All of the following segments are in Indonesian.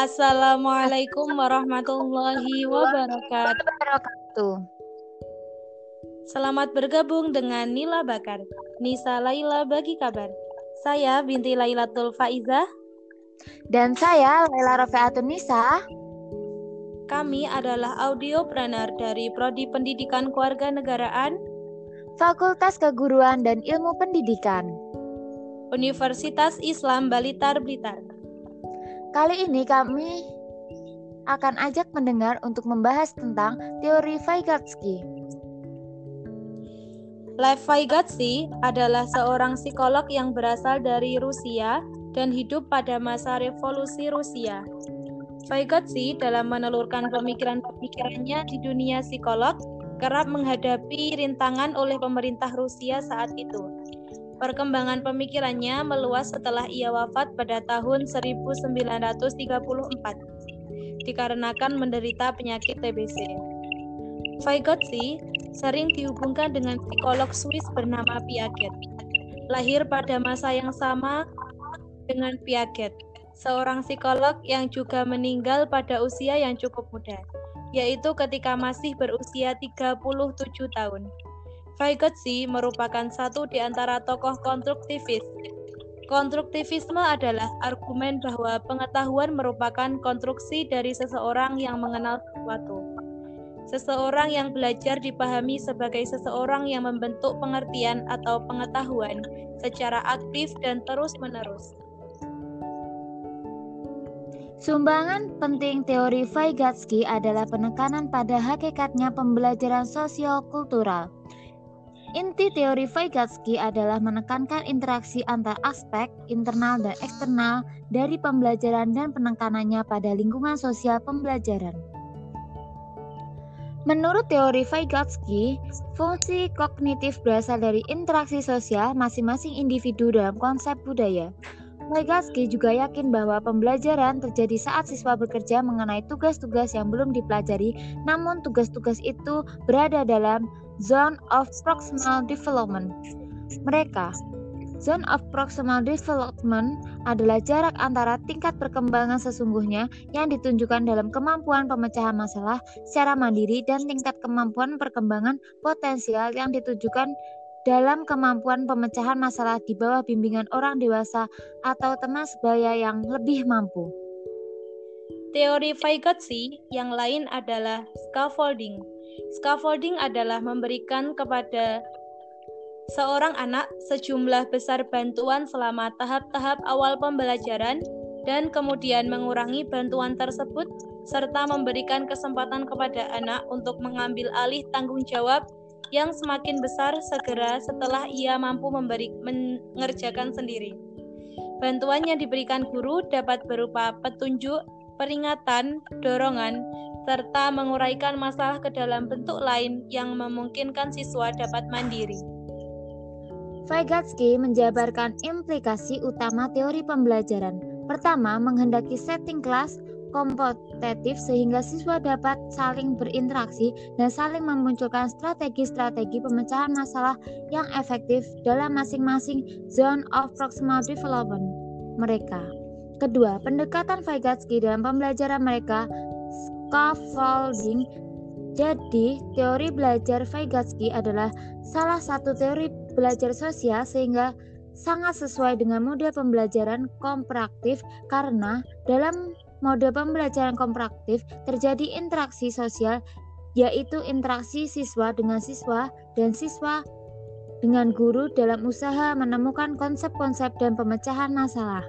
Assalamualaikum warahmatullahi wabarakatuh. Selamat bergabung dengan Nila Bakar. Nisa Laila bagi kabar. Saya binti Lailatul Faizah. Dan saya Laila Rofiatun Nisa. Kami adalah audiopreneur dari Prodi Pendidikan Kewarganegaraan, Fakultas Keguruan dan Ilmu Pendidikan, Universitas Islam Balitar Blitar. Kali ini kami akan ajak mendengar untuk membahas tentang teori Vygotsky. Lev Vygotsky adalah seorang psikolog yang berasal dari Rusia dan hidup pada masa revolusi Rusia. Vygotsky dalam menelurkan pemikiran-pemikirannya di dunia psikolog kerap menghadapi rintangan oleh pemerintah Rusia saat itu. Perkembangan pemikirannya meluas setelah ia wafat pada tahun 1934 dikarenakan menderita penyakit TBC. Vygotsky sering dihubungkan dengan psikolog Swiss bernama Piaget. Lahir pada masa yang sama dengan Piaget, seorang psikolog yang juga meninggal pada usia yang cukup muda, yaitu ketika masih berusia 37 tahun. Vygotsky merupakan satu di antara tokoh konstruktivis. Konstruktivisme adalah argumen bahwa pengetahuan merupakan konstruksi dari seseorang yang mengenal sesuatu. Seseorang yang belajar dipahami sebagai seseorang yang membentuk pengertian atau pengetahuan secara aktif dan terus-menerus. Sumbangan penting teori Vygotsky adalah penekanan pada hakikatnya pembelajaran sosio-kultural. Inti teori Vygotsky adalah menekankan interaksi antar aspek internal dan eksternal dari pembelajaran dan penekanannya pada lingkungan sosial pembelajaran. Menurut teori Vygotsky, fungsi kognitif berasal dari interaksi sosial masing-masing individu dalam konsep budaya. Vygotsky juga yakin bahwa pembelajaran terjadi saat siswa bekerja mengenai tugas-tugas yang belum dipelajari, namun tugas-tugas itu berada dalam Zone of Proximal Development. Mereka, Zone of Proximal Development adalah jarak antara tingkat perkembangan sesungguhnya yang ditunjukkan dalam kemampuan pemecahan masalah secara mandiri dan tingkat kemampuan perkembangan potensial yang ditujukan dalam kemampuan pemecahan masalah di bawah bimbingan orang dewasa atau teman sebaya yang lebih mampu. Teori Vygotsky yang lain adalah scaffolding Scaffolding adalah memberikan kepada seorang anak sejumlah besar bantuan selama tahap-tahap awal pembelajaran dan kemudian mengurangi bantuan tersebut serta memberikan kesempatan kepada anak untuk mengambil alih tanggung jawab yang semakin besar segera setelah ia mampu memberi, mengerjakan sendiri. Bantuan yang diberikan guru dapat berupa petunjuk, peringatan, dorongan, serta menguraikan masalah ke dalam bentuk lain yang memungkinkan siswa dapat mandiri. Vygotsky menjabarkan implikasi utama teori pembelajaran. Pertama, menghendaki setting kelas kompetitif sehingga siswa dapat saling berinteraksi dan saling memunculkan strategi-strategi pemecahan masalah yang efektif dalam masing-masing zone of proximal development mereka. Kedua, pendekatan Vygotsky dalam pembelajaran mereka scaffolding. Jadi, teori belajar Vygotsky adalah salah satu teori belajar sosial sehingga sangat sesuai dengan mode pembelajaran kompraktif karena dalam mode pembelajaran kompraktif terjadi interaksi sosial yaitu interaksi siswa dengan siswa dan siswa dengan guru dalam usaha menemukan konsep-konsep dan pemecahan masalah.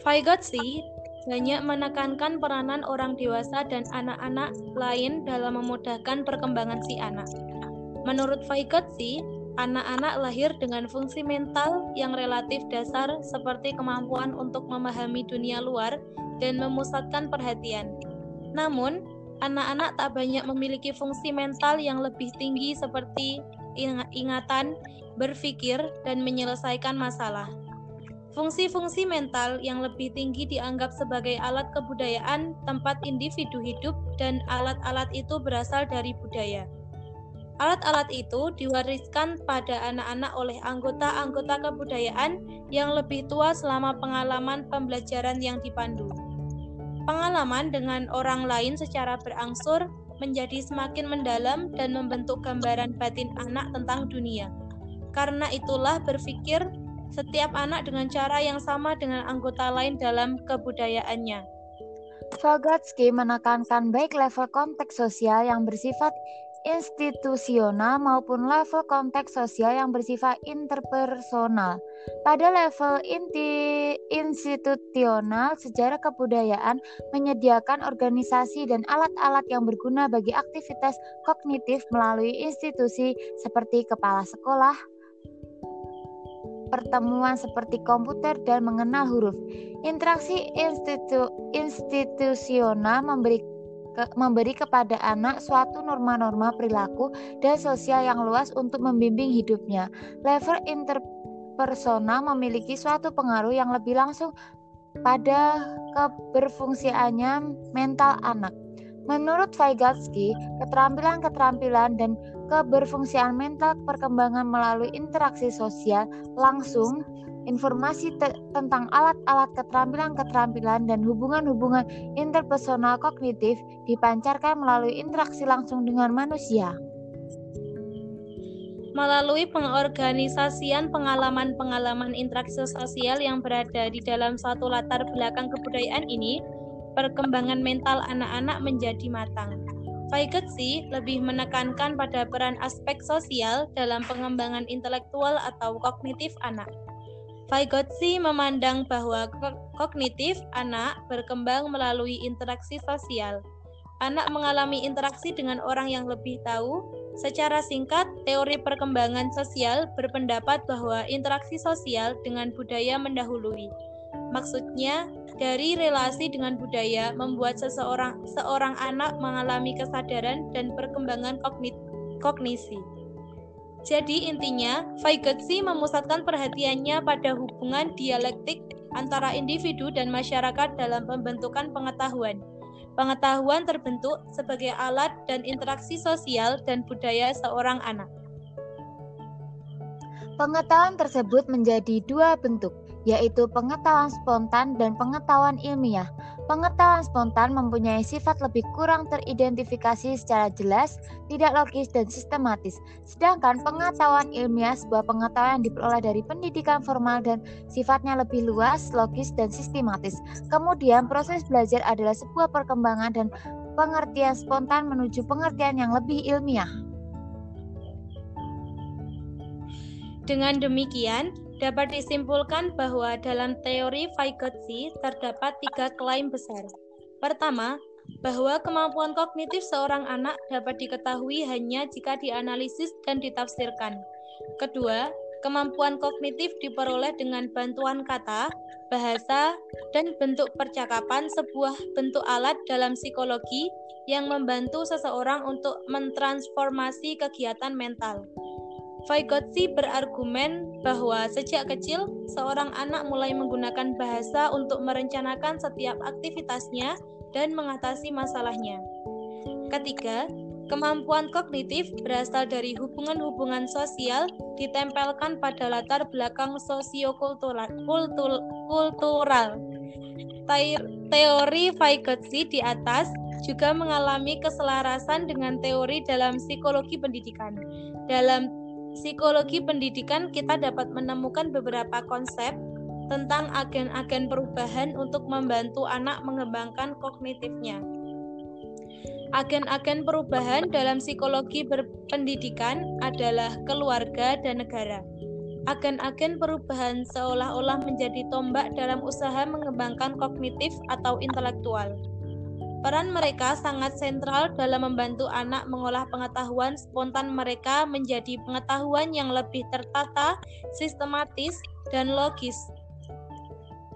Vygotsky banyak menekankan peranan orang dewasa dan anak-anak lain dalam memudahkan perkembangan si anak. Menurut Vygotsky, anak-anak lahir dengan fungsi mental yang relatif dasar seperti kemampuan untuk memahami dunia luar dan memusatkan perhatian. Namun, anak-anak tak banyak memiliki fungsi mental yang lebih tinggi seperti ingatan, berpikir, dan menyelesaikan masalah. Fungsi-fungsi mental yang lebih tinggi dianggap sebagai alat kebudayaan tempat individu hidup dan alat-alat itu berasal dari budaya. Alat-alat itu diwariskan pada anak-anak oleh anggota-anggota kebudayaan yang lebih tua selama pengalaman pembelajaran yang dipandu. Pengalaman dengan orang lain secara berangsur menjadi semakin mendalam dan membentuk gambaran batin anak tentang dunia. Karena itulah berpikir setiap anak dengan cara yang sama dengan anggota lain dalam kebudayaannya. Vygotsky menekankan baik level konteks sosial yang bersifat institusional maupun level konteks sosial yang bersifat interpersonal. Pada level inti institusional, sejarah kebudayaan menyediakan organisasi dan alat-alat yang berguna bagi aktivitas kognitif melalui institusi seperti kepala sekolah, pertemuan seperti komputer dan mengenal huruf. Interaksi institu institusional memberi memberi kepada anak suatu norma-norma perilaku dan sosial yang luas untuk membimbing hidupnya. Level interpersonal memiliki suatu pengaruh yang lebih langsung pada keberfungsiannya mental anak. Menurut Vygotsky, keterampilan-keterampilan dan keberfungsian mental perkembangan melalui interaksi sosial langsung informasi tentang alat-alat keterampilan-keterampilan dan hubungan-hubungan interpersonal kognitif dipancarkan melalui interaksi langsung dengan manusia. Melalui pengorganisasian pengalaman-pengalaman interaksi sosial yang berada di dalam suatu latar belakang kebudayaan ini, perkembangan mental anak-anak menjadi matang. Vygotsky lebih menekankan pada peran aspek sosial dalam pengembangan intelektual atau kognitif anak. Vygotsky memandang bahwa kognitif anak berkembang melalui interaksi sosial. Anak mengalami interaksi dengan orang yang lebih tahu. Secara singkat, teori perkembangan sosial berpendapat bahwa interaksi sosial dengan budaya mendahului. Maksudnya, dari relasi dengan budaya membuat seseorang seorang anak mengalami kesadaran dan perkembangan kognisi. Jadi intinya, Vygotsky memusatkan perhatiannya pada hubungan dialektik antara individu dan masyarakat dalam pembentukan pengetahuan. Pengetahuan terbentuk sebagai alat dan interaksi sosial dan budaya seorang anak. Pengetahuan tersebut menjadi dua bentuk, yaitu pengetahuan spontan dan pengetahuan ilmiah. Pengetahuan spontan mempunyai sifat lebih kurang teridentifikasi secara jelas, tidak logis, dan sistematis. Sedangkan pengetahuan ilmiah sebuah pengetahuan yang diperoleh dari pendidikan formal dan sifatnya lebih luas, logis, dan sistematis. Kemudian proses belajar adalah sebuah perkembangan dan pengertian spontan menuju pengertian yang lebih ilmiah. Dengan demikian, Dapat disimpulkan bahwa dalam teori Vygotsky terdapat tiga klaim besar. Pertama, bahwa kemampuan kognitif seorang anak dapat diketahui hanya jika dianalisis dan ditafsirkan. Kedua, kemampuan kognitif diperoleh dengan bantuan kata, bahasa, dan bentuk percakapan sebuah bentuk alat dalam psikologi yang membantu seseorang untuk mentransformasi kegiatan mental. Vygotsky berargumen bahwa sejak kecil seorang anak mulai menggunakan bahasa untuk merencanakan setiap aktivitasnya dan mengatasi masalahnya. Ketiga, kemampuan kognitif berasal dari hubungan-hubungan sosial ditempelkan pada latar belakang sosiokultural. Kultur, kultural. Teori Vygotsky di atas juga mengalami keselarasan dengan teori dalam psikologi pendidikan. Dalam psikologi pendidikan kita dapat menemukan beberapa konsep tentang agen-agen perubahan untuk membantu anak mengembangkan kognitifnya. Agen-agen perubahan dalam psikologi berpendidikan adalah keluarga dan negara. Agen-agen perubahan seolah-olah menjadi tombak dalam usaha mengembangkan kognitif atau intelektual. Peran mereka sangat sentral dalam membantu anak mengolah pengetahuan spontan mereka menjadi pengetahuan yang lebih tertata, sistematis, dan logis.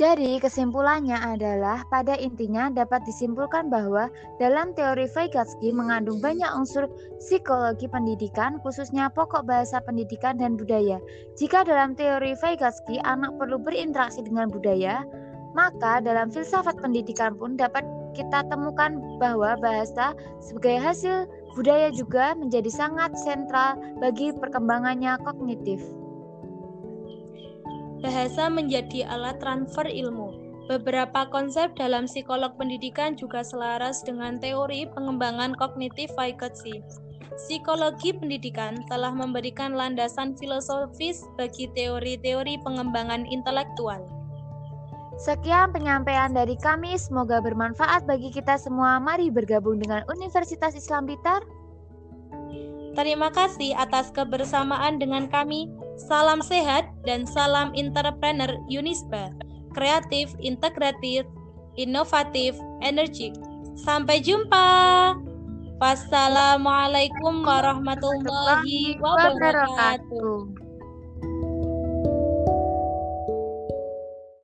Jadi, kesimpulannya adalah pada intinya dapat disimpulkan bahwa dalam teori Vygotsky mengandung banyak unsur psikologi pendidikan, khususnya pokok bahasa pendidikan dan budaya. Jika dalam teori Vygotsky anak perlu berinteraksi dengan budaya, maka dalam filsafat pendidikan pun dapat kita temukan bahwa bahasa sebagai hasil Budaya juga menjadi sangat sentral bagi perkembangannya kognitif. Bahasa menjadi alat transfer ilmu. Beberapa konsep dalam psikolog pendidikan juga selaras dengan teori pengembangan kognitif Vygotsky. Psikologi pendidikan telah memberikan landasan filosofis bagi teori-teori pengembangan intelektual. Sekian penyampaian dari kami, semoga bermanfaat bagi kita semua. Mari bergabung dengan Universitas Islam Blitar. Terima kasih atas kebersamaan dengan kami. Salam sehat dan salam entrepreneur Unisba kreatif, integratif, inovatif, energik. Sampai jumpa. Wassalamualaikum warahmatullahi wabarakatuh.